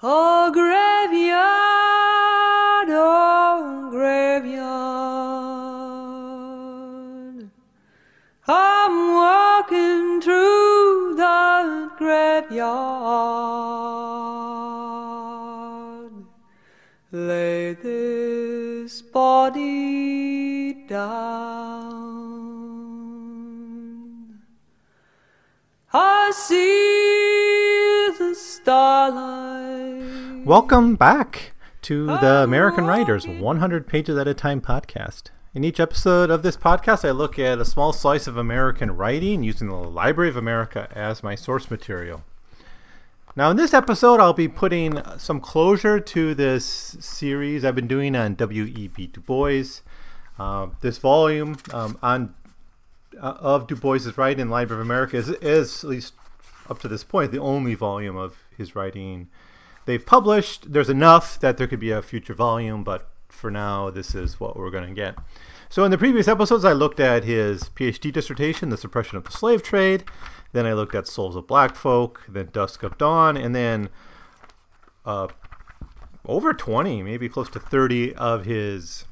Oh, graveyard, oh, graveyard. I'm walking through the graveyard. Lay this body down. I see Welcome back to the American Writers 100 Pages at a Time podcast. In each episode of this podcast, I look at a small slice of American writing using the Library of America as my source material. Now, in this episode, I'll be putting some closure to this series I've been doing on W.E.B. Du Bois. Uh, this volume um, on uh, of Du Bois's writing in the Library of America is, is, at least up to this point, the only volume of his writing they've published. There's enough that there could be a future volume, but for now, this is what we're going to get. So, in the previous episodes, I looked at his PhD dissertation, The Suppression of the Slave Trade. Then I looked at Souls of Black Folk, then Dusk of Dawn, and then uh, over 20, maybe close to 30 of his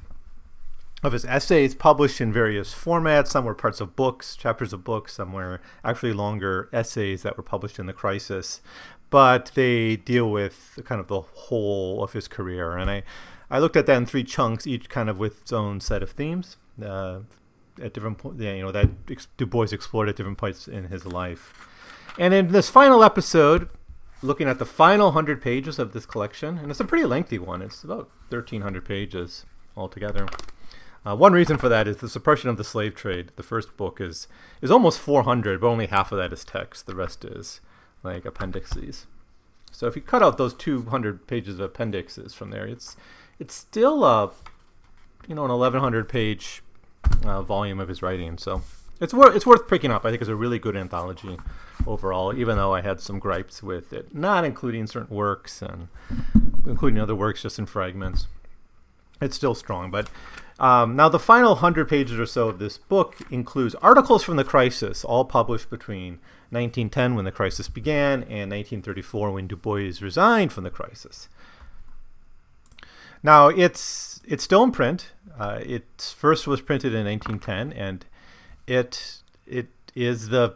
of his essays published in various formats. Some were parts of books, chapters of books. Some were actually longer essays that were published in the Crisis. But they deal with kind of the whole of his career. And I, I looked at that in three chunks, each kind of with its own set of themes. Uh, at different points, you know, that Du Bois explored at different points in his life. And in this final episode, looking at the final 100 pages of this collection, and it's a pretty lengthy one, it's about 1,300 pages altogether. Uh, one reason for that is the suppression of the slave trade. The first book is is almost 400, but only half of that is text. The rest is like appendices. So if you cut out those 200 pages of appendixes from there, it's it's still a you know an 1100 page uh, volume of his writing. So it's worth it's worth picking up. I think it's a really good anthology overall. Even though I had some gripes with it, not including certain works and including other works just in fragments, it's still strong. But um, now, the final 100 pages or so of this book includes articles from the crisis, all published between 1910, when the crisis began, and 1934, when Du Bois resigned from the crisis. Now, it's it's still in print. Uh, it first was printed in 1910, and it it is the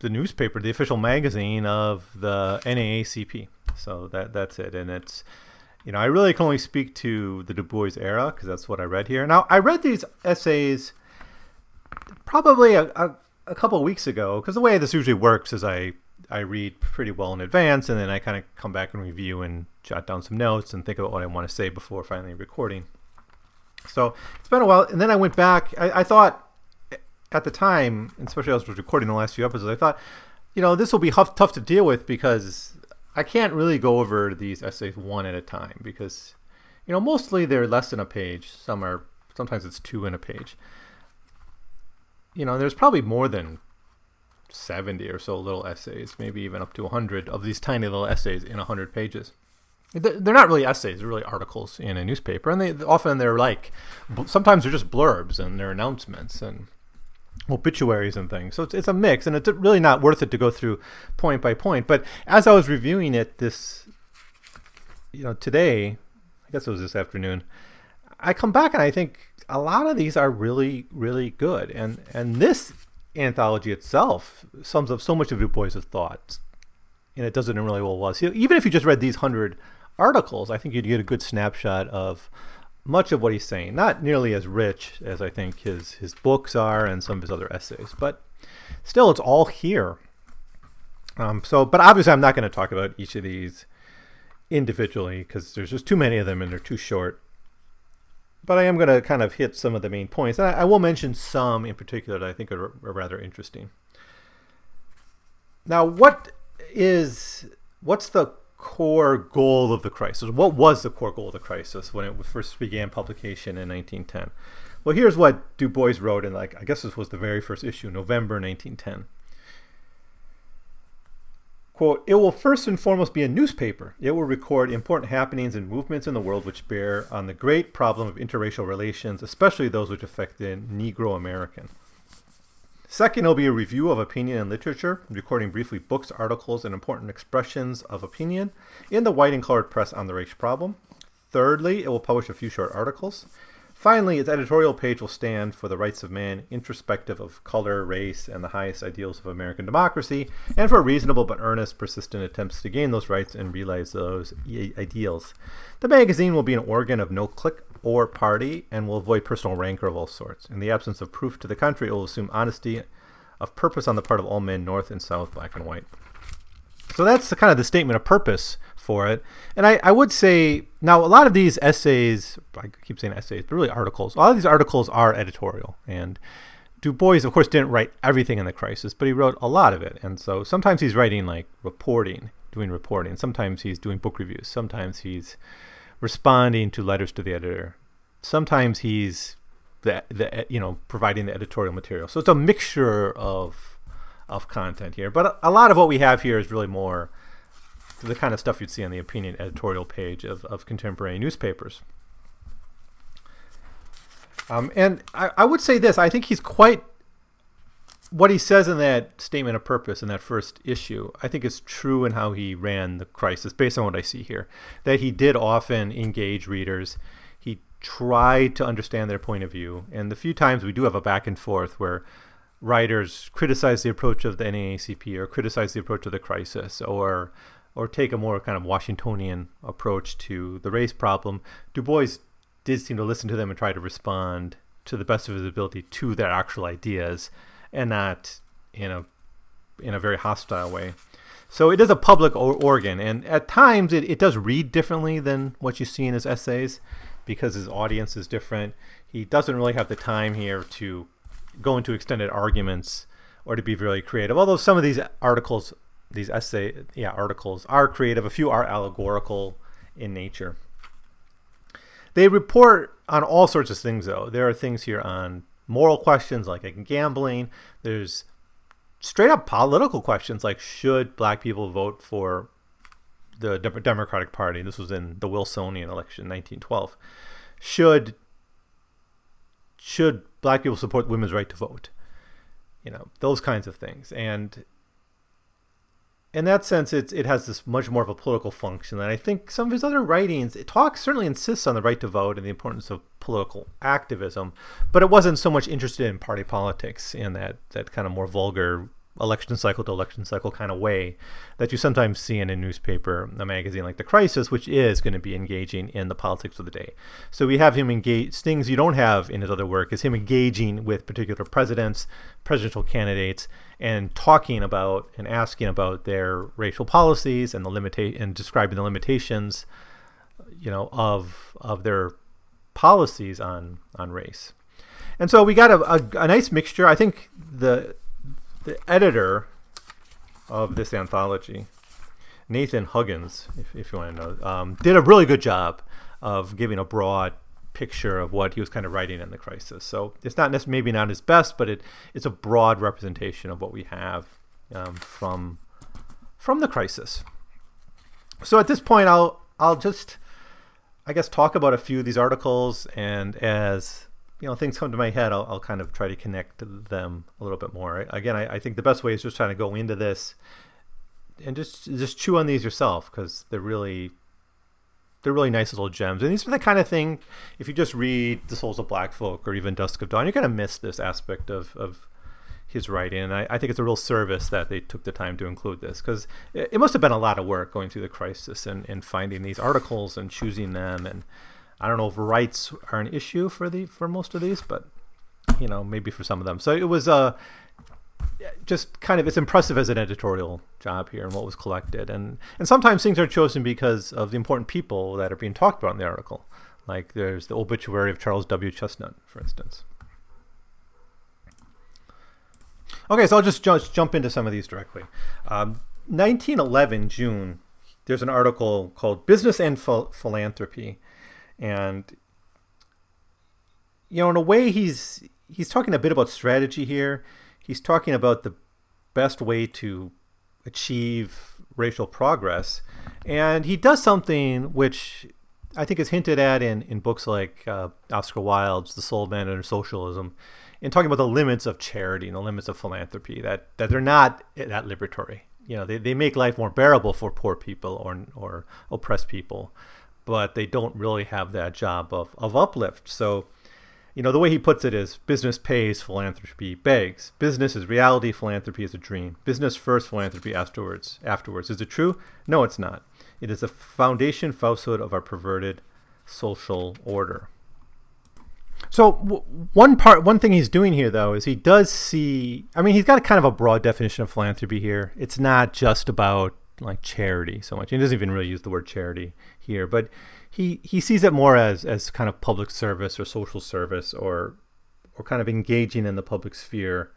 the newspaper, the official magazine of the NAACP. So that that's it, and it's you know, I really can only speak to the Du Bois era because that's what I read here. Now, I read these essays probably a, a, a couple weeks ago because the way this usually works is I I read pretty well in advance and then I kind of come back and review and jot down some notes and think about what I want to say before finally recording. So it's been a while, and then I went back. I, I thought eh, at the time, especially as I was recording the last few episodes, I thought, you know, this will be tough, tough to deal with because I can't really go over these essays one at a time because, you know, mostly they're less than a page. Some are, sometimes it's two in a page. You know, there's probably more than 70 or so little essays, maybe even up to 100 of these tiny little essays in 100 pages. They're not really essays; they're really articles in a newspaper, and they often they're like, sometimes they're just blurbs and they're announcements and obituaries and things. So it's, it's a mix, and it's really not worth it to go through point by point. But as I was reviewing it this, you know, today, I guess it was this afternoon, I come back and I think a lot of these are really, really good. And and this anthology itself sums up so much of Du Bois' thoughts, and it does it in really well. Was even if you just read these hundred articles, I think you'd get a good snapshot of much of what he's saying. Not nearly as rich as I think his his books are and some of his other essays, but still, it's all here. Um, so, but obviously, I'm not going to talk about each of these individually because there's just too many of them and they're too short. But I am going to kind of hit some of the main points. And I, I will mention some in particular that I think are, are rather interesting. Now, what is what's the core goal of the crisis? What was the core goal of the crisis when it first began publication in 1910? Well, here's what Du Bois wrote in, like, I guess this was the very first issue, November 1910. Quote, it will first and foremost be a newspaper. It will record important happenings and movements in the world which bear on the great problem of interracial relations, especially those which affect the Negro American. Second, it'll be a review of opinion and literature, recording briefly books, articles, and important expressions of opinion in the white and colored press on the race problem. Thirdly, it will publish a few short articles. Finally, its editorial page will stand for the rights of man, introspective of color, race, and the highest ideals of American democracy, and for reasonable but earnest, persistent attempts to gain those rights and realize those ideals. The magazine will be an organ of no or party and will avoid personal rancor of all sorts. In the absence of proof to the contrary, it will assume honesty of purpose on the part of all men, north and south, black and white. So that's the kind of the statement of purpose for it. And I, I would say now a lot of these essays, I keep saying essays, but really articles. A lot of these articles are editorial. And Du Bois, of course, didn't write everything in the crisis, but he wrote a lot of it. And so sometimes he's writing like reporting, doing reporting. Sometimes he's doing book reviews. Sometimes he's responding to letters to the editor. Sometimes he's the, the you know providing the editorial material. So it's a mixture of of content here. But a, a lot of what we have here is really more the kind of stuff you'd see on the opinion editorial page of, of contemporary newspapers. Um, and I, I would say this I think he's quite, what he says in that statement of purpose in that first issue, I think is true in how he ran the crisis based on what I see here. That he did often engage readers. He tried to understand their point of view. And the few times we do have a back and forth where writers criticize the approach of the NAACP or criticize the approach of the crisis or or take a more kind of Washingtonian approach to the race problem, Du Bois did seem to listen to them and try to respond to the best of his ability to their actual ideas and not in a in a very hostile way. So it is a public organ, and at times it, it does read differently than what you see in his essays because his audience is different. He doesn't really have the time here to go into extended arguments or to be really creative. Although some of these articles these essay yeah articles are creative. A few are allegorical in nature. They report on all sorts of things though. There are things here on moral questions like gambling. There's straight up political questions like should black people vote for the Democratic Party? This was in the Wilsonian election, 1912. Should should black people support women's right to vote? You know those kinds of things, and in that sense, it, it has this much more of a political function. And I think some of his other writings, it talks certainly insists on the right to vote and the importance of political activism, but it wasn't so much interested in party politics in that that kind of more vulgar election cycle to election cycle kind of way that you sometimes see in a newspaper, a magazine like The Crisis, which is going to be engaging in the politics of the day. So we have him engage things you don't have in his other work is him engaging with particular presidents, presidential candidates, and talking about and asking about their racial policies and the limita- and describing the limitations, you know, of of their policies on on race. And so we got a, a, a nice mixture. I think the the editor of this anthology, Nathan Huggins, if, if you want to know, um, did a really good job of giving a broad picture of what he was kind of writing in the crisis. So it's not necessarily maybe not his best, but it it's a broad representation of what we have um, from from the crisis. So at this point, I'll I'll just I guess talk about a few of these articles, and as you know things come to my head, I'll, I'll kind of try to connect them a little bit more. Again, I, I think the best way is just trying to go into this and just just chew on these yourself because they're really they're really nice little gems. And these are the kind of thing if you just read The Souls of Black Folk or even Dusk of Dawn, you're gonna miss this aspect of, of his writing. And I, I think it's a real service that they took the time to include this because it, it, must have been a lot of work going through the crisis and, and finding these articles and choosing them and I don't know if rights are an issue for the for most of these, but you know maybe for some of them. So it was uh, just kind of it's impressive as an editorial job here and what was collected, and and sometimes things are chosen because of the important people that are being talked about in the article. Like there's the obituary of Charles W. Chesnutt, for instance. Okay, so I'll just, just jump into some of these directly. Um, 1911 June, there's an article called "Business and Philanthropy." And you know in a way he's he's talking a bit about strategy here. He's talking about the best way to achieve racial progress. And he does something which i think is hinted at in, in books like uh, oscar wilde's the soul of man under socialism in talking about the limits of charity and the limits of philanthropy, that, that they're not that liberatory. You know, they, they make life more bearable for poor people or, or oppressed people, but they don't really have that job of, of uplift. So, you know, the way he puts it is business pays, philanthropy begs. Business is reality, philanthropy is a dream. Business first, philanthropy afterwards. Afterwards. Is it true? No, it's not. It is a foundation falsehood of our perverted social order. So w- one part, one thing he's doing here, though, is he does see. I mean, he's got a kind of a broad definition of philanthropy here. It's not just about like charity so much. He doesn't even really use the word charity here, but he he sees it more as as kind of public service or social service or or kind of engaging in the public sphere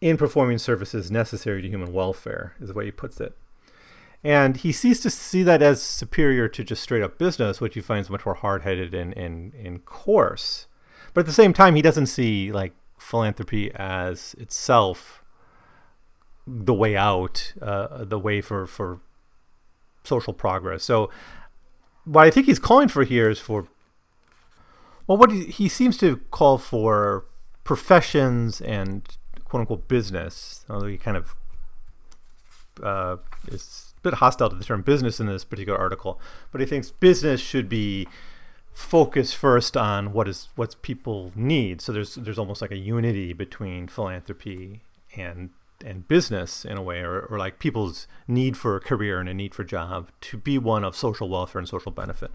in performing services necessary to human welfare is the way he puts it. And he sees to see that as superior to just straight up business, which he finds much more hard headed and, and, and coarse. But at the same time, he doesn't see like philanthropy as itself the way out, uh, the way for, for social progress. So what I think he's calling for here is for well, what he, he seems to call for professions and quote unquote business. Although he kind of uh, is a bit hostile to the term business in this particular article, but he thinks business should be focused first on what is what people need. So there's there's almost like a unity between philanthropy and and business in a way, or, or like people's need for a career and a need for a job to be one of social welfare and social benefit.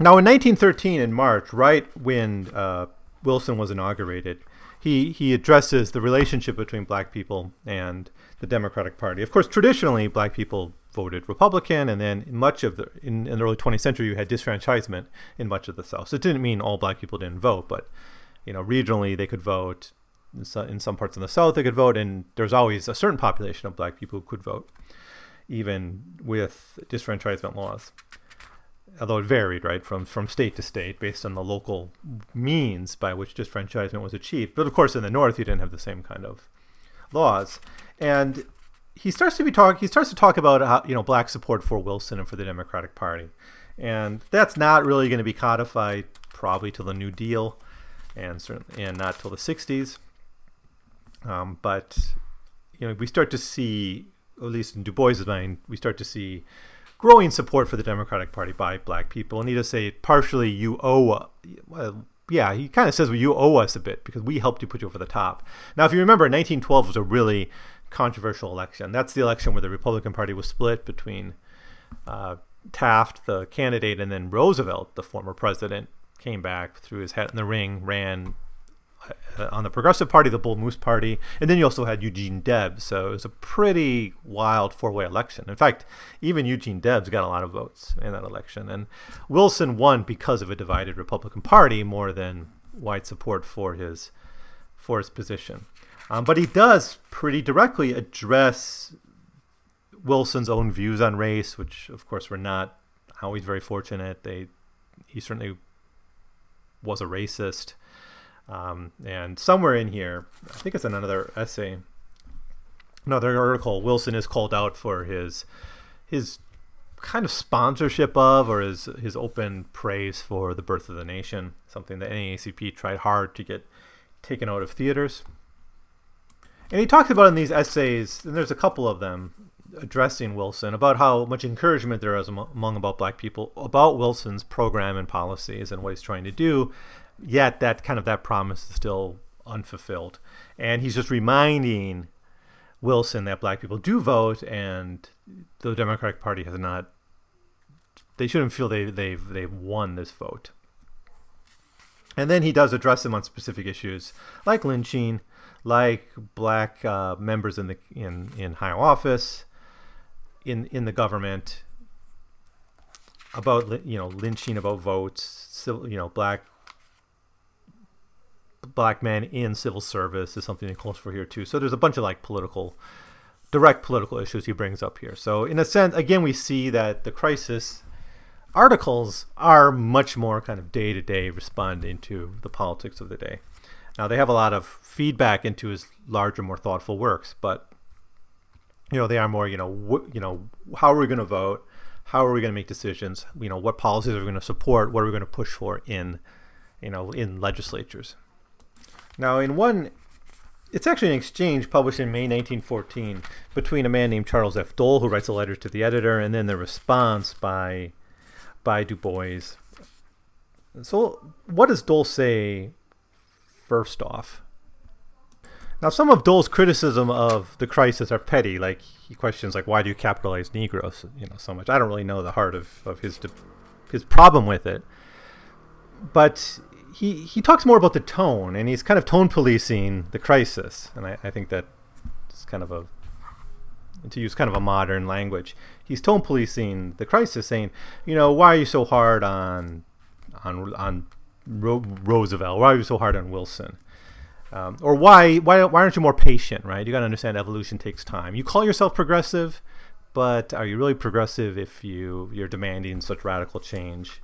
Now, in 1913, in March, right when uh, Wilson was inaugurated, he, he addresses the relationship between black people and the Democratic Party. Of course, traditionally, black people voted Republican, and then much of the in, in the early 20th century, you had disfranchisement in much of the South. So it didn't mean all black people didn't vote, but you know, regionally they could vote in some parts of the South they could vote, and there's always a certain population of black people who could vote, even with disfranchisement laws. Although it varied, right, from, from state to state based on the local means by which disfranchisement was achieved. But of course, in the North, you didn't have the same kind of laws. And he starts to be talk. He starts to talk about how, you know black support for Wilson and for the Democratic Party, and that's not really going to be codified probably till the New Deal, and certainly and not till the '60s. Um, but you know, we start to see, at least in Du Bois's mind, we start to see growing support for the Democratic Party by black people. And he does say, partially, you owe. Well, yeah, he kind of says, well, you owe us a bit because we helped you put you over the top. Now, if you remember, 1912 was a really controversial election. That's the election where the Republican Party was split between uh, Taft, the candidate, and then Roosevelt, the former president, came back, threw his hat in the ring, ran on the Progressive Party, the Bull Moose Party, and then you also had Eugene Debs. So it was a pretty wild four way election. In fact, even Eugene Debs got a lot of votes in that election. And Wilson won because of a divided Republican Party more than wide support for his for his position. Um, but he does pretty directly address Wilson's own views on race, which of course were not always very fortunate. They he certainly was a racist. Um, and somewhere in here, I think it's in another essay, another article, Wilson is called out for his his kind of sponsorship of or his his open praise for the birth of the nation, something that NAACP tried hard to get taken out of theaters. And he talks about in these essays, and there's a couple of them addressing Wilson about how much encouragement there is among about black people about Wilson's program and policies and what he's trying to do, yet that kind of that promise is still unfulfilled. And he's just reminding Wilson that black people do vote, and the Democratic Party has not. They shouldn't feel they they've they've won this vote. And then he does address them on specific issues like lynching, like black uh, members in the in in high office, in in the government, about you know lynching, about votes, you know black black men in civil service is something he calls for here too. So there's a bunch of like political, direct political issues he brings up here. So in a sense, again, we see that the crisis articles are much more kind of day to day responding to the politics of the day. Now they have a lot of feedback into his larger, more thoughtful works, but you know they are more you know wh- you know how are we going to vote, how are we going to make decisions, you know what policies are we going to support, what are we going to push for in you know in legislatures. Now, in one, it's actually an exchange published in May 1914 between a man named Charles F. Dole, who writes a letter to the editor, and then the response by by Du Bois. So, what does Dole say first off? Now, some of Dole's criticism of the crisis are petty. Like he questions, like, why do you capitalize Negroes, you know, so much? I don't really know the heart of, of his his problem with it, but he he talks more about the tone, and he's kind of tone policing the crisis, and I, I think that is kind of a to use kind of a modern language. He's tone policing the crisis, saying, you know, why are you so hard on on on Ro- Roosevelt? Why are you so hard on Wilson? Um, or why why why aren't you more patient? Right? You got to understand evolution takes time. You call yourself progressive, but are you really progressive if you you're demanding such radical change?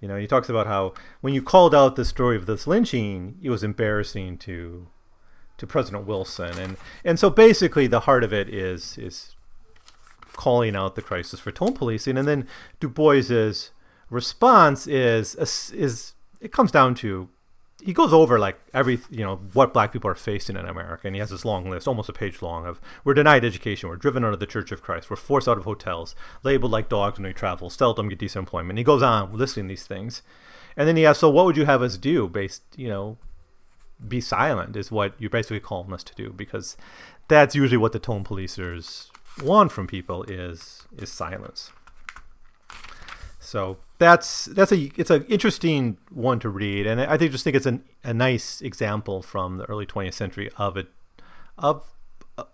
You know, he talks about how when you called out the story of this lynching, it was embarrassing to to President Wilson, and and so basically the heart of it is is calling out the crisis for tone policing, and then Du Bois's response is is it comes down to he goes over like every you know what black people are facing in America, and he has this long list, almost a page long, of we're denied education, we're driven out of the Church of Christ, we're forced out of hotels, labeled like dogs when we travel, seldom get decent employment. He goes on listing these things, and then he asks, so what would you have us do? Based, you know, be silent is what you're basically calling us to do because that's usually what the tone policers want from people is is silence. So that's that's a it's an interesting one to read, and I think just think it's an, a nice example from the early 20th century of it of uh,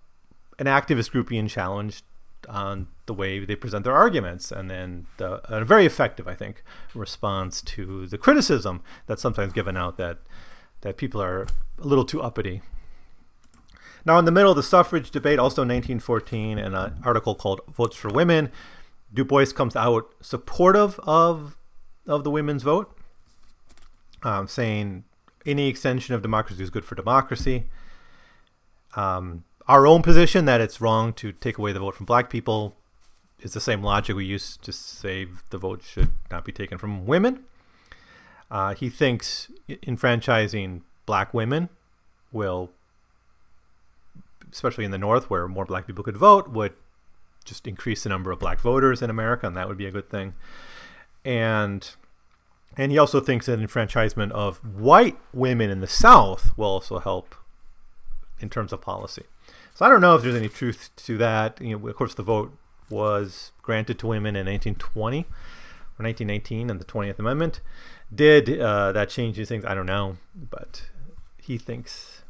an activist group being challenged on the way they present their arguments, and then the, a very effective, I think, response to the criticism that's sometimes given out that that people are a little too uppity. Now, in the middle of the suffrage debate, also 1914, in an article called "Votes for Women." Du Bois comes out supportive of of the women's vote, um, saying any extension of democracy is good for democracy. Um, our own position that it's wrong to take away the vote from black people is the same logic we use to say the vote should not be taken from women. Uh, he thinks enfranchising black women will, especially in the North where more black people could vote, would just increase the number of black voters in America, and that would be a good thing. And and he also thinks that enfranchisement of white women in the South will also help in terms of policy. So I don't know if there's any truth to that. You know, of course, the vote was granted to women in 1920 or 1919 and the 20th Amendment. Did uh, that change these things? I don't know, but he thinks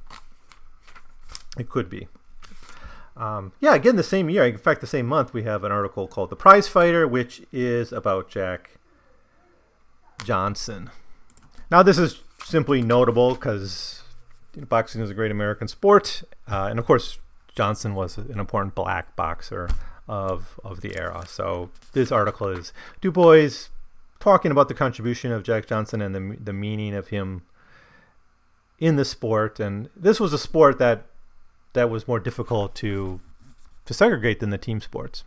it could be. Um, yeah, again, the same year, in fact, the same month, we have an article called The Prize Fighter, which is about Jack Johnson. Now, this is simply notable because you know, boxing is a great American sport. Uh, and of course, Johnson was an important black boxer of, of the era. So, this article is Du Bois talking about the contribution of Jack Johnson and the, the meaning of him in the sport. And this was a sport that that was more difficult to to segregate than the team sports.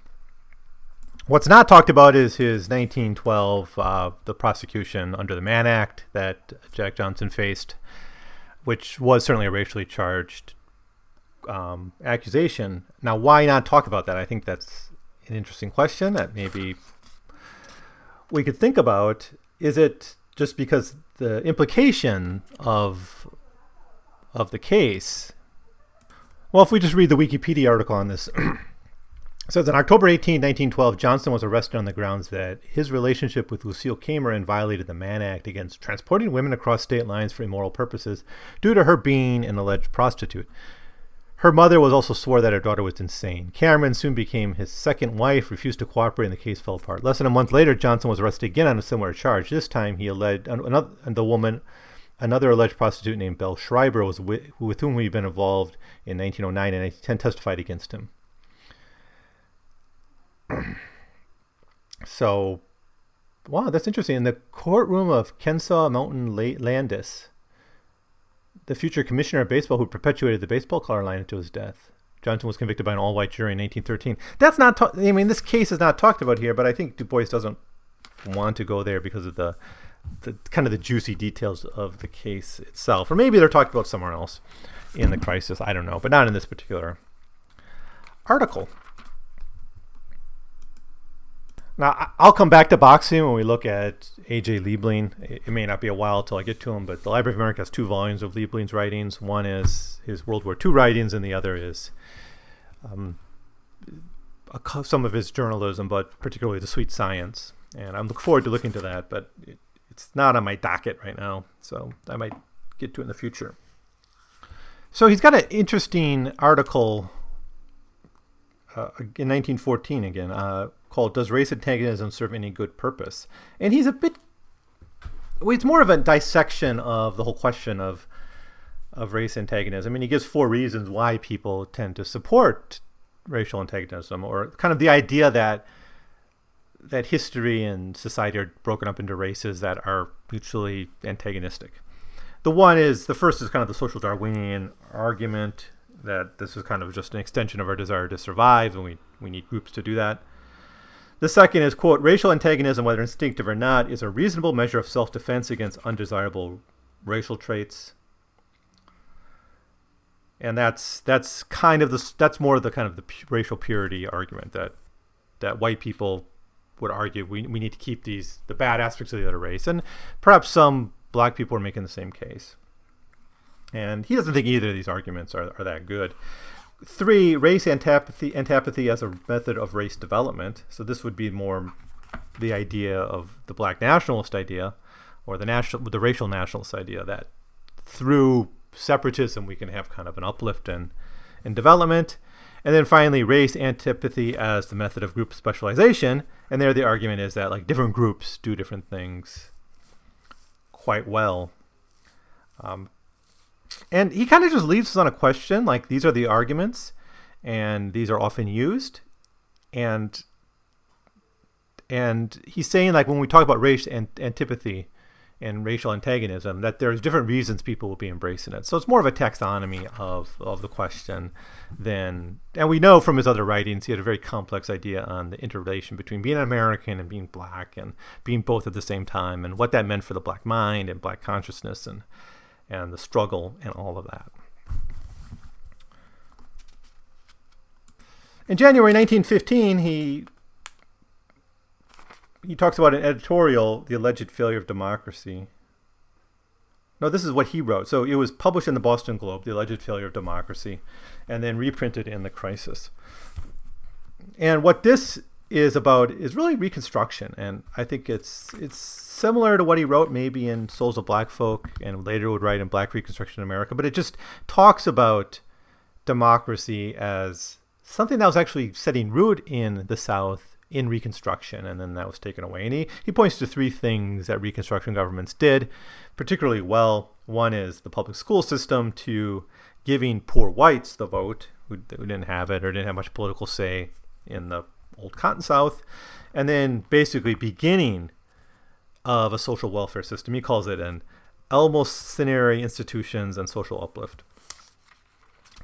What's not talked about is his 1912 uh, the prosecution under the Mann Act that Jack Johnson faced, which was certainly a racially charged um, accusation. Now, why not talk about that? I think that's an interesting question that maybe we could think about. Is it just because the implication of of the case well, if we just read the Wikipedia article on this, says on October 18, 1912, Johnson was arrested on the grounds that his relationship with Lucille Cameron violated the Mann Act against transporting women across state lines for immoral purposes due to her being an alleged prostitute. Her mother was also swore that her daughter was insane. Cameron soon became his second wife, refused to cooperate, and the case fell apart. Less than a month later, Johnson was arrested again on a similar charge. This time, he alleged another, the woman Another alleged prostitute named Belle Schreiber was with, with whom he'd been involved in 1909 and 1910 testified against him. so, wow, that's interesting. In the courtroom of Kenesaw Mountain Landis, the future commissioner of baseball who perpetuated the baseball color line until his death. Johnson was convicted by an all-white jury in 1913. That's not. Ta- I mean, this case is not talked about here, but I think Du Bois doesn't want to go there because of the the kind of the juicy details of the case itself, or maybe they're talking about somewhere else in the crisis. I don't know, but not in this particular article. Now, I'll come back to boxing when we look at A.J. Liebling. It may not be a while till I get to him, but the Library of America has two volumes of Liebling's writings. One is his World War II writings, and the other is um, some of his journalism, but particularly the sweet science. And I'm looking forward to looking to that, but it, it's not on my docket right now, so I might get to it in the future. So he's got an interesting article uh, in 1914 again. Uh, called Does Race Antagonism Serve Any Good Purpose? And he's a bit, well, it's more of a dissection of the whole question of, of race antagonism. I mean, he gives four reasons why people tend to support racial antagonism, or kind of the idea that that history and society are broken up into races that are mutually antagonistic. The one is the first is kind of the social Darwinian argument that this is kind of just an extension of our desire to survive, and we, we need groups to do that. The second is, quote, racial antagonism, whether instinctive or not, is a reasonable measure of self defense against undesirable racial traits. And that's that's kind of the that's more of the kind of the racial purity argument that that white people would argue we, we need to keep these the bad aspects of the other race, and perhaps some black people are making the same case. And he doesn't think either of these arguments are, are that good. Three, race antipathy, antipathy as a method of race development. So this would be more the idea of the black nationalist idea, or the national, the racial nationalist idea that through separatism we can have kind of an uplift in, in development. And then finally, race antipathy as the method of group specialization. And there the argument is that like different groups do different things quite well. Um, and he kind of just leaves us on a question like these are the arguments and these are often used and and he's saying like when we talk about race and antipathy and racial antagonism that there's different reasons people will be embracing it so it's more of a taxonomy of of the question than and we know from his other writings he had a very complex idea on the interrelation between being an american and being black and being both at the same time and what that meant for the black mind and black consciousness and and the struggle and all of that. In January 1915, he he talks about an editorial, "The Alleged Failure of Democracy." No, this is what he wrote. So it was published in the Boston Globe, "The Alleged Failure of Democracy," and then reprinted in the Crisis. And what this is about is really reconstruction, and I think it's it's similar to what he wrote maybe in Souls of Black Folk, and later would write in Black Reconstruction in America. But it just talks about democracy as something that was actually setting root in the South in Reconstruction, and then that was taken away. And he, he points to three things that Reconstruction governments did particularly well. One is the public school system to giving poor whites the vote who, who didn't have it or didn't have much political say in the old cotton south and then basically beginning of a social welfare system he calls it an eleemosynary institutions and social uplift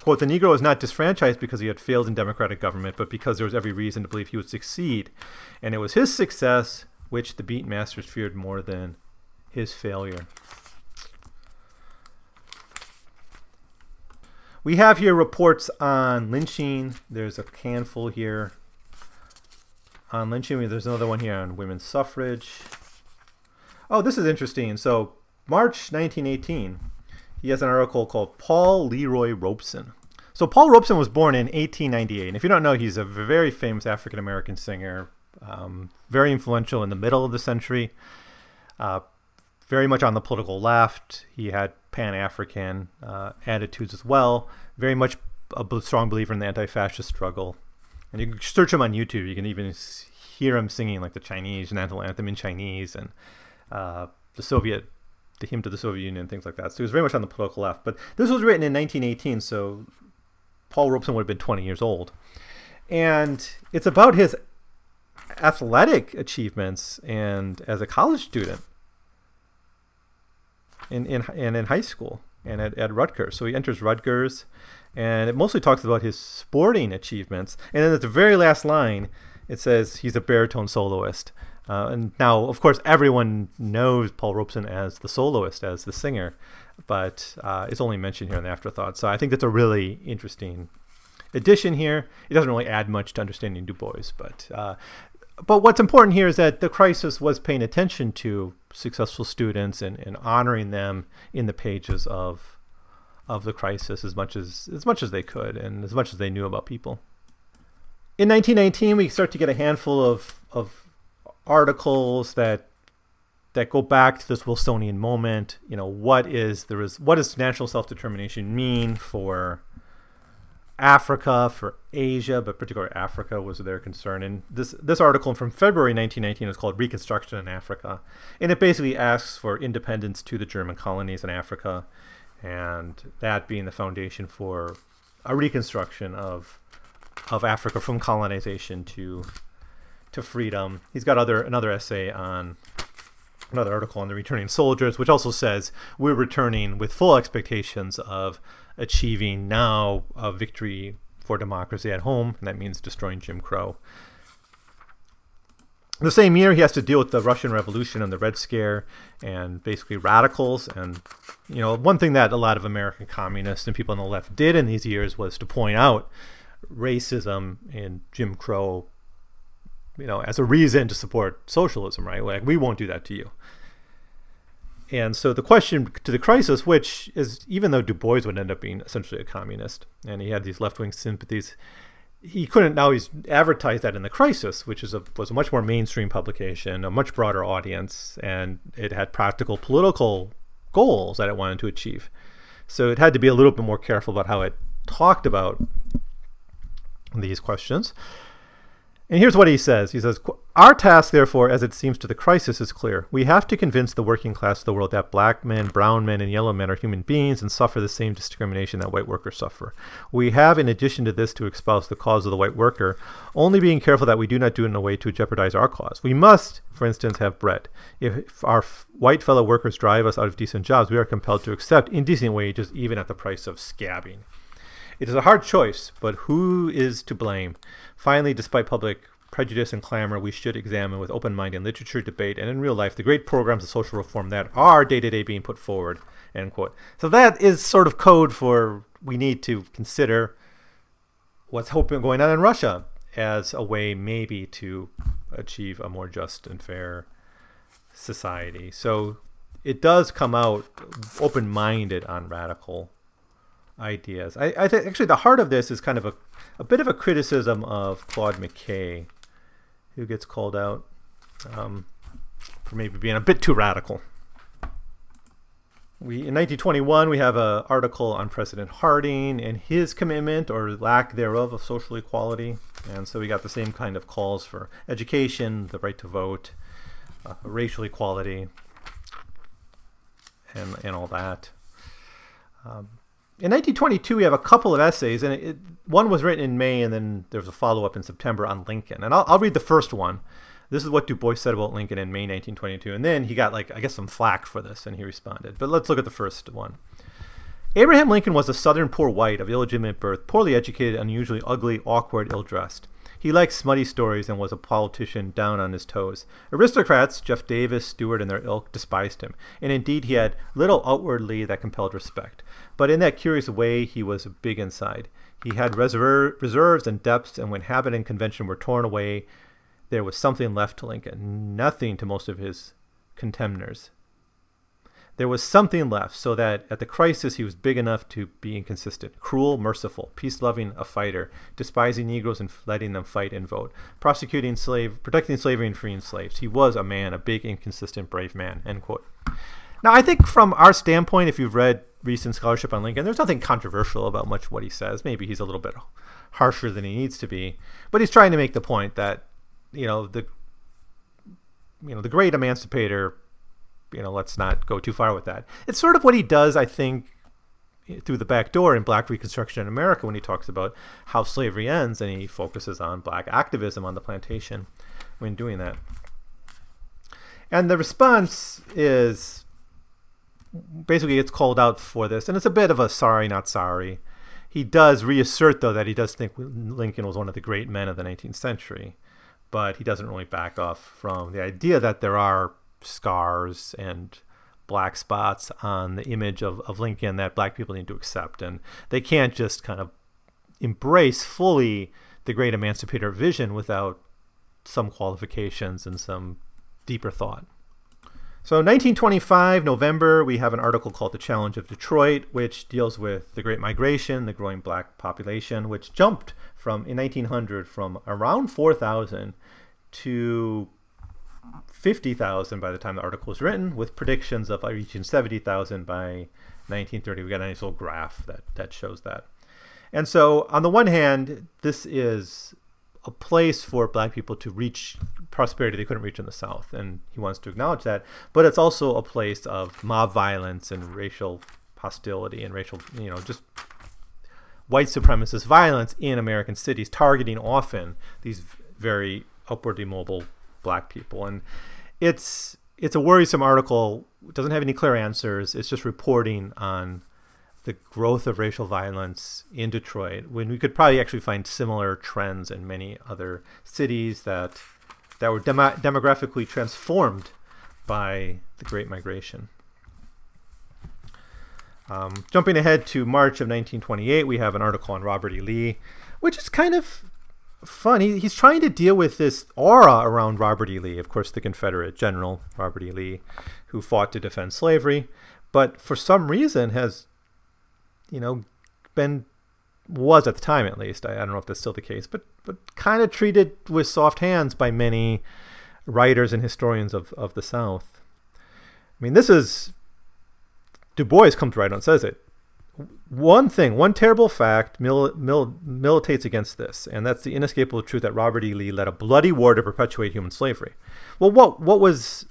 quote the negro was not disfranchised because he had failed in democratic government but because there was every reason to believe he would succeed and it was his success which the beat masters feared more than his failure we have here reports on lynching there's a handful here on lynching. There's another one here on women's suffrage. Oh, this is interesting. So, March 1918, he has an article called Paul Leroy Robeson. So, Paul Robeson was born in 1898. And if you don't know, he's a very famous African American singer, um, very influential in the middle of the century, uh, very much on the political left. He had Pan African uh, attitudes as well, very much a strong believer in the anti fascist struggle and you can search him on YouTube. You can even hear him singing like the Chinese national anthem in Chinese and uh, the Soviet, the hymn to the Soviet Union, things like that. So he was very much on the political left. But this was written in 1918, so Paul Robeson would have been 20 years old, and it's about his athletic achievements and as a college student in in and in high school and at, at Rutgers. So he enters Rutgers and it mostly talks about his sporting achievements. And then at the very last line, it says he's a baritone soloist. Uh, and now, of course, everyone knows Paul Robeson as the soloist, as the singer, but uh, it's only mentioned here in the afterthought. So I think that's a really interesting addition here. It doesn't really add much to understanding Du Bois, but uh, but what's important here is that the crisis was paying attention to successful students and, and honoring them in the pages of of the crisis as much as as much as they could and as much as they knew about people. In 1919, we start to get a handful of of articles that that go back to this Wilsonian moment. You know, what is there is what does national self determination mean for Africa, for Asia, but particularly Africa was their concern. And this this article from February 1919 is called Reconstruction in Africa, and it basically asks for independence to the German colonies in Africa, and that being the foundation for a reconstruction of of Africa from colonization to to freedom. He's got other another essay on another article on the returning soldiers, which also says we're returning with full expectations of achieving now a victory for democracy at home, and that means destroying Jim Crow. The same year, he has to deal with the Russian Revolution and the Red Scare, and basically radicals. And you know, one thing that a lot of American communists and people on the left did in these years was to point out racism and Jim Crow, you know, as a reason to support socialism. Right? Like we won't do that to you. And so the question to the crisis, which is even though Du Bois would end up being essentially a communist and he had these left wing sympathies, he couldn't now he's advertised that in the crisis, which is a was a much more mainstream publication, a much broader audience, and it had practical political goals that it wanted to achieve. So it had to be a little bit more careful about how it talked about these questions. And here's what he says. He says, Our task, therefore, as it seems to the crisis, is clear. We have to convince the working class of the world that black men, brown men, and yellow men are human beings and suffer the same discrimination that white workers suffer. We have, in addition to this, to espouse the cause of the white worker, only being careful that we do not do it in a way to jeopardize our cause. We must, for instance, have bread. If our white fellow workers drive us out of decent jobs, we are compelled to accept indecent wages, even at the price of scabbing. It is a hard choice, but who is to blame? Finally, despite public prejudice and clamor, we should examine with open mind in literature, debate, and in real life the great programs of social reform that are day to day being put forward. End quote. So that is sort of code for we need to consider what's going on in Russia as a way maybe to achieve a more just and fair society. So it does come out open minded on radical ideas. I, I think actually the heart of this is kind of a, a bit of a criticism of Claude McKay, who gets called out um, for maybe being a bit too radical. We in 1921 we have an article on President Harding and his commitment or lack thereof of social equality, and so we got the same kind of calls for education, the right to vote, uh, racial equality, and and all that. Um, in 1922, we have a couple of essays, and it, one was written in May, and then there was a follow up in September on Lincoln. And I'll, I'll, read the first one. This is what Du Bois said about Lincoln in May 1922. And then he got, like, I guess some flack for this, and he responded. But let's look at the first one. Abraham Lincoln was a Southern poor white of illegitimate birth, poorly educated, unusually ugly, awkward, ill dressed. He liked smutty stories and was a politician down on his toes. Aristocrats, Jeff Davis, Stuart, and their ilk, despised him, and indeed he had little outwardly that compelled respect. But in that curious way, he was big inside. He had reserve, reserves and depths, and when habit and convention were torn away, there was something left to Lincoln, nothing to most of his contemners there was something left so that at the crisis he was big enough to be inconsistent, cruel, merciful, peace loving, a fighter, despising Negroes and letting them fight and vote, prosecuting slave, protecting slavery and freeing slaves. He was a man, a big, inconsistent, brave man. End quote. Now, I think from our standpoint, if you've read recent scholarship on Lincoln, there's nothing controversial about much what he says. Maybe he's a little bit harsher than he needs to be, but he's trying to make the point that you know the you know the great emancipator you know, let's not go too far with that. It's sort of what he does, I think, through the back door in Black Reconstruction in America when he talks about how slavery ends and he focuses on black activism on the plantation when doing that. And the response is basically it's called out for this, and it's a bit of a sorry, not sorry. He does reassert, though, that he does think Lincoln was one of the great men of the 19th century, but he doesn't really back off from the idea that there are scars and black spots on the image of, of Lincoln that black people need to accept. And they can't just kind of embrace fully the great emancipator vision without some qualifications and some deeper thought. So, 1925, November, we have an article called The Challenge of Detroit, which deals with the Great Migration, the growing black population, which jumped from, in 1900, from around 4,000 to 50,000 by the time the article was written, with predictions of reaching 70,000 by 1930. We got a nice little graph that, that shows that. And so, on the one hand, this is a place for black people to reach prosperity they couldn't reach in the South, and he wants to acknowledge that. But it's also a place of mob violence and racial hostility and racial, you know, just white supremacist violence in American cities, targeting often these very upwardly mobile black people. And it's it's a worrisome article. It doesn't have any clear answers. It's just reporting on the growth of racial violence in Detroit when we could probably actually find similar trends in many other cities that that were dem- demographically transformed by the Great Migration. Um, jumping ahead to March of 1928, we have an article on Robert E. Lee, which is kind of fun. He, he's trying to deal with this aura around Robert E. Lee, of course, the Confederate general Robert E. Lee, who fought to defend slavery, but for some reason has you know, been was at the time at least. I, I don't know if that's still the case, but but kind of treated with soft hands by many writers and historians of, of the South. I mean, this is Du Bois comes right on says it. One thing, one terrible fact mil, mil, militates against this, and that's the inescapable truth that Robert E. Lee led a bloody war to perpetuate human slavery. Well, what what was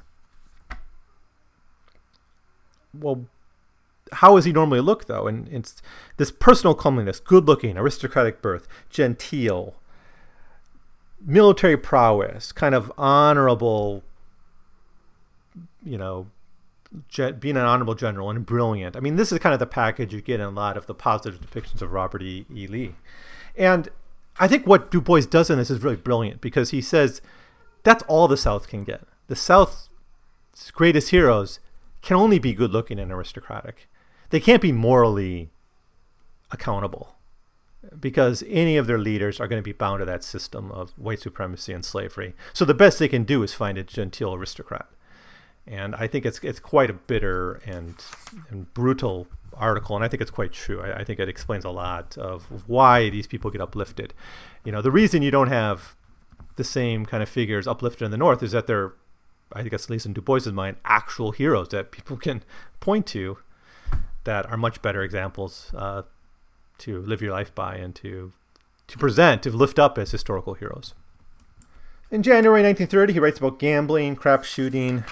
well how does he normally look though? And it's this personal comeliness, good looking, aristocratic birth, genteel, military prowess, kind of honorable, you know, being an honorable general and brilliant. I mean, this is kind of the package you get in a lot of the positive depictions of Robert E. e. Lee. And I think what Du Bois does in this is really brilliant because he says that's all the South can get. The South's greatest heroes can only be good looking and aristocratic they can't be morally accountable because any of their leaders are going to be bound to that system of white supremacy and slavery. So the best they can do is find a genteel aristocrat. And I think it's it's quite a bitter and, and brutal article, and I think it's quite true. I, I think it explains a lot of why these people get uplifted. You know, the reason you don't have the same kind of figures uplifted in the North is that they're, I think that's at least in Du Bois's mind, actual heroes that people can point to that are much better examples uh, to live your life by and to to present, to lift up as historical heroes. In January 1930, he writes about gambling, crap shooting,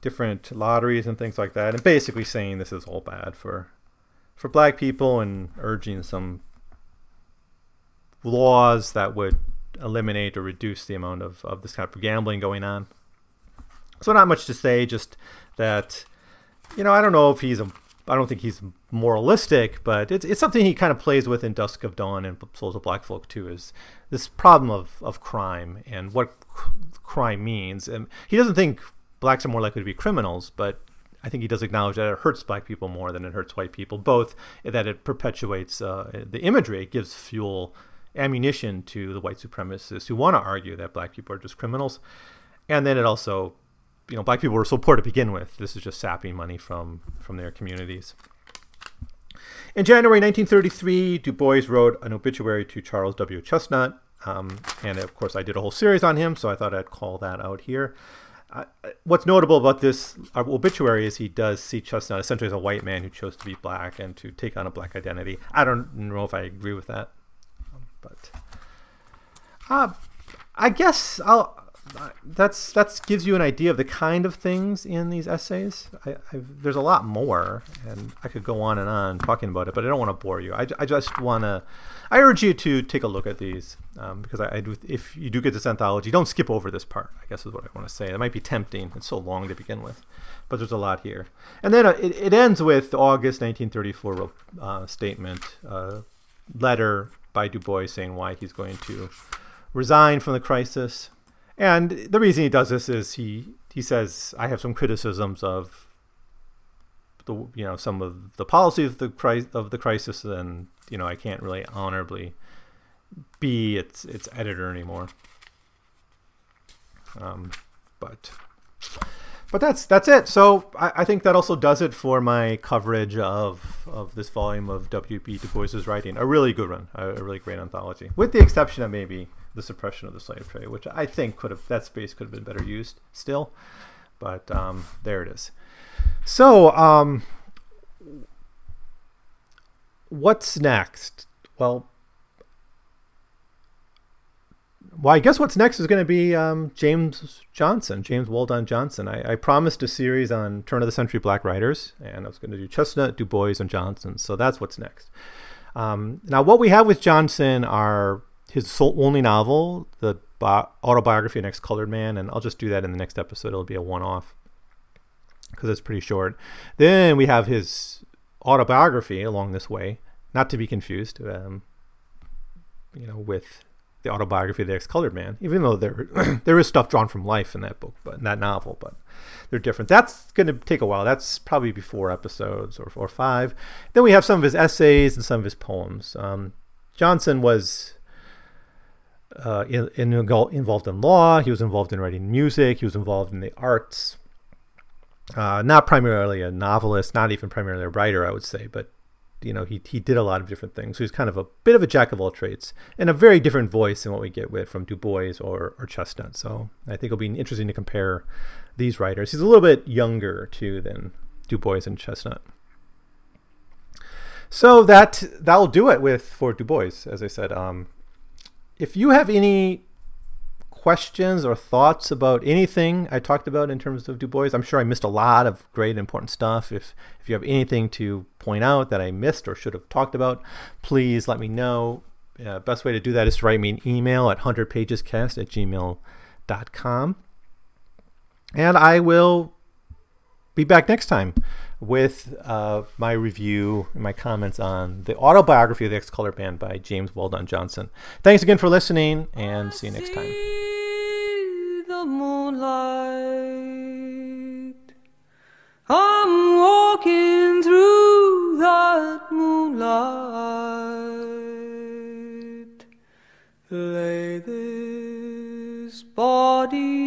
different lotteries and things like that, and basically saying this is all bad for for black people and urging some laws that would eliminate or reduce the amount of, of this kind of gambling going on. So not much to say, just that you know, I don't know if he's a I don't think he's moralistic, but it's, it's something he kind of plays with in Dusk of Dawn and Souls of Black Folk too. Is this problem of, of crime and what crime means? And he doesn't think blacks are more likely to be criminals, but I think he does acknowledge that it hurts black people more than it hurts white people. Both that it perpetuates uh, the imagery, it gives fuel, ammunition to the white supremacists who want to argue that black people are just criminals, and then it also you know black people were so poor to begin with. This is just sapping money from from their communities. In January 1933, Du Bois wrote an obituary to Charles W. Chesnutt. um, and of course I did a whole series on him, so I thought I'd call that out here. Uh, what's notable about this uh, obituary is he does see Chesnutt essentially as a white man who chose to be black and to take on a black identity. I don't know if I agree with that, but uh, I guess I'll that's that's gives you an idea of the kind of things in these essays. I, there's a lot more, and I could go on and on talking about it, but I don't want to bore you. I, I just want to. I urge you to take a look at these um, because I, I, do. If you do get this anthology, don't skip over this part. I guess is what I want to say. It might be tempting. It's so long to begin with, but there's a lot here. And then uh, it, it ends with August 1934 uh, statement, uh, letter by Du Bois saying why he's going to resign from the crisis And the reason he does this is he he says I have some criticisms of the you know some of the policy of the cri- of the crisis, and you know I can't really honorably be its its editor anymore. Um, but but that's that's it. So I, I, think that also does it for my coverage of of this volume of W.E.B. Du Bois's writing. A really good one, a, a, really great anthology, with the exception of maybe the suppression of the slave trade, which I think could have that space could have been better used still. But um, there it is. So um, what's next? Well, well, I guess what's next is going to be um, James Johnson, James Weldon Johnson. I, I, promised a series on turn of the century black writers, and I was going to do Chesnutt, Du Bois, and Johnson. So that's what's next. Um, now, what we have with Johnson are his only novel, the bi- autobiography of an Ex-Colored Man, and I'll just do that in the next episode. It'll be a one-off because it's pretty short. Then we have his autobiography along this way, not to be confused, um, you know, with the autobiography of the ex-colored man, even though there there is stuff drawn from life in that book, but in that novel, but they're different. That's going to take a while. That's probably before episodes or, or five. Then we have some of his essays and some of his poems. Um, Johnson was uh, in, in, involved in law. He was involved in writing music. He was involved in the arts. Uh, not primarily a novelist, not even primarily a writer, I would say, but you know, he, he did a lot of different things. So he's kind of a bit of a jack of all trades and a very different voice than what we get with from Du Bois or, or Chesnutt. So I think it'll be interesting to compare these writers. He's a little bit younger too than Du Bois and Chesnutt. So that that'll do it with for Du Bois, as I said. Um, if you have any questions or thoughts about anything I talked about in terms of Du Bois. I'm sure I missed a lot of great important stuff. If if you have anything to point out that I missed or should have talked about, please let me know. Uh, best way to do that is to write me an email at 100pagescast at gmail.com. And I will be back next time with uh, my review and my comments on the autobiography of the Ex-Colored Man by James Weldon Johnson. Thanks again for listening, and see you next time. The moonlight, I'm walking through that moonlight. Lay this body